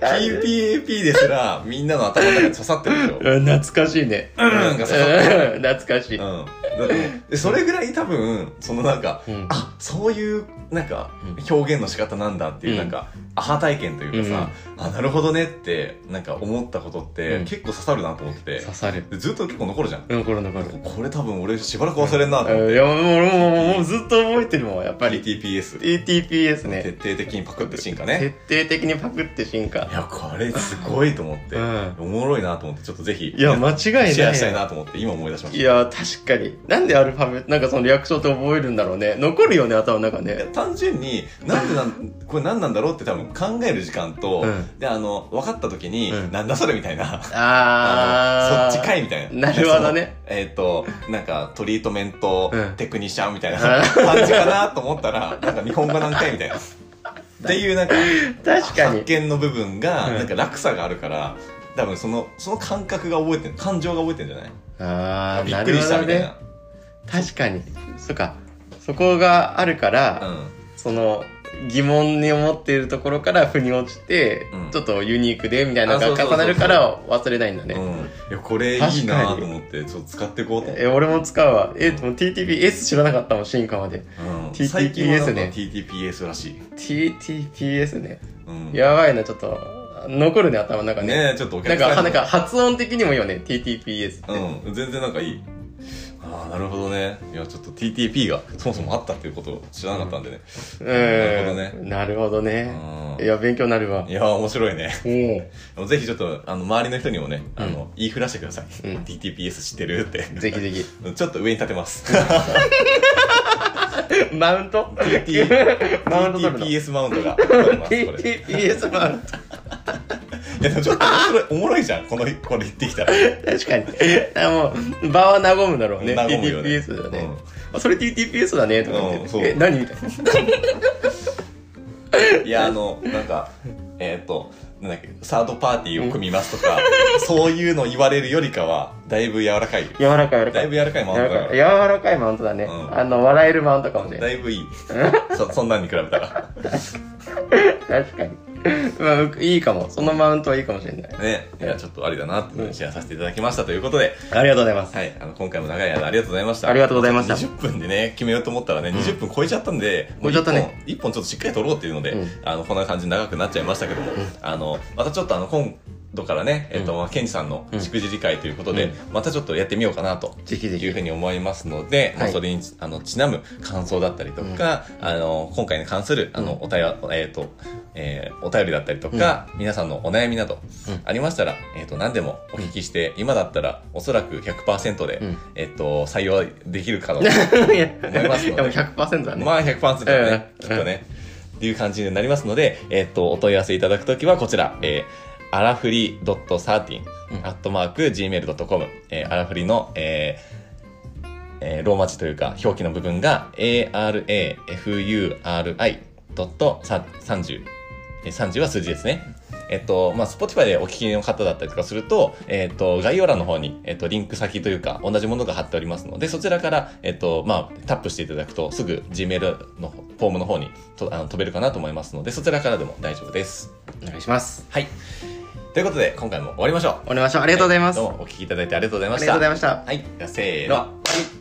PPAP ですら、みんなの頭の中に刺さってるでしょ。うん懐かしいね。うんが刺さってる。うん懐かしい。うん。でそれぐらい多分、そのなんか、うんあ、そういう、なんか、表現の仕方なんだっていう、うんなんか、アハ体験というかさ、あ、なるほどねって、なんか思ったことって、うん結構刺さるなと思ってて刺、さる。でずっと結構残るじゃん。残る残る。これ多分俺しばらく忘れんなと思って。うんいや、もう俺ももうもうずっと覚えてるもん、やっぱり。TTPS。TTPS ね。徹底的にパクって進化ね。徹底的にパクって進化い。や、これすごいと思って、うんおもろいなと思って、ちょっとぜひ、いや、間違いない。シェアしたいなと思って、今思い出しました。いや、確かに。なんでアルファベット、なんかその略称って覚えるんだろうね。残るよね、頭の中ね。単純に、なんでなん、これ何なんだろうって多分考える時間と、うんで、あの、分かった時に、うんなんだそれみたいな。あー。<laughs> あのそっちかいみたいな。なるほどね。えっ、と、なんか、トリートメントうんテクニシャンみたいなう <laughs> ん感じかなと思ったら、なんか日本語なんかいみたいな。<laughs> っていうなんか、確かに発。見の部分が、うんなんか落差があるから、多分その、その感覚が覚えてる、感情が覚えてるんじゃない？あー、びっくりしたみたいな。。確かに。そっか。そこがあるから、うん。その、疑問に思っているところから腑に落ちて、うんちょっとユニークでみたいなのが重なるから忘れないんだね。うん。いや、これいいなと思って、ちょっと使っていこうと思って。え、俺も使うわ。え、でも TTPS 知らなかったもん、進化まで。うん TTPS ね TTPS らしい。TTPS ね。うん。やばいな、ちょっと、残るね、頭の中ね。ねえ、ちょっとおなんか、客さんになんか発音的にもいいよね、TTPS って。うん、全然なんかいい。ああ、なるほどね。いや、ちょっと TTP がそもそもあったっていうことを知らなかったんでね。うん。なるほどねなるほどね。うんいや、勉強になるわい。や、面白いね。おぜひちょっと、あの、周りの人にもね、あうの、言いふらしてください。うん TTPS 知ってるって。ぜひぜひ。ちょっと上に立てます。マウント？TTPS マウントが。TTPS マウント。いや、ちょっと面白い、<laughs> おもろいじゃん。この、これ言ってきたら。確かに。あもう、場は和むだろうね。和むよね TTPS だね。あ、それ TTPS だね、とか言って。え、何みたいな。<laughs> いや、あの、なんか、えっ、と、なんだっけ、サードパーティーを組みますとか、<laughs> そういうの言われるよりかは、だいぶ柔らかい。柔らかい柔らかい。だいぶ柔らかいマウントだか柔らかい柔らかいマウントだね。うんあの、笑えるマウントかもしれら。ない。だいぶいい。そ、そんなんに比べたら。確かに。<laughs> まあ、いいかも。そのマウントはいいかもしれない。ね。いや、ちょっとありだなってシェアさせていただきましたということで、ありがとうございます。はい。あの、今回も長い間ありがとうございました。ありがとうございました20分でね、決めようと思ったらね、20分超えちゃったんで、超えちゃったね1本。一本ちょっとしっかり取ろうっていうので、うんあの、こんな感じで長くなっちゃいましたけども、あの、またちょっとあの、今度からね、えっと、ケンジさんのしくじり会ということで、うん。またちょっとやってみようかなと。いうふうに思いますので、まあ、はいそれにあのちなむ感想だったりとか、あの今回に関するあのお便り、えっ、と、えーお便りだったりとか、皆さんのお悩みなどうん。ありましたら、えっ、と何でもお聞きして、今だったらおそらく100%で、うん。えっ、と採用できるかと <laughs> 思いますので。でも100%だね。まあ100%だね、うん。きっとね、っていう感じになりますので、えっ、とお問い合わせいただくときはこちら、えー、アラフリー .13、うんアットマーク gmail.com、えー、アラフリの、えーえーローマ字というか表記の部分が arafuri.30 えー30は数字ですね。えっと、まあ、Spotify でお聞きの方だったりとかすると、えっと、概要欄の方に、えっと、リンク先というか、同じものが貼っておりますので、そちらから、えっと、まあ、タップしていただくと、すぐ Gmail のフォームの方にとあの飛べるかなと思いますので、そちらからでも大丈夫です。お願いします。はい。ということで、今回も終わりましょう。お願いします。ありがとうございます。はどうもお聞きいただいてありがとうございまありした。がとうございました。はい。じゃあせーの。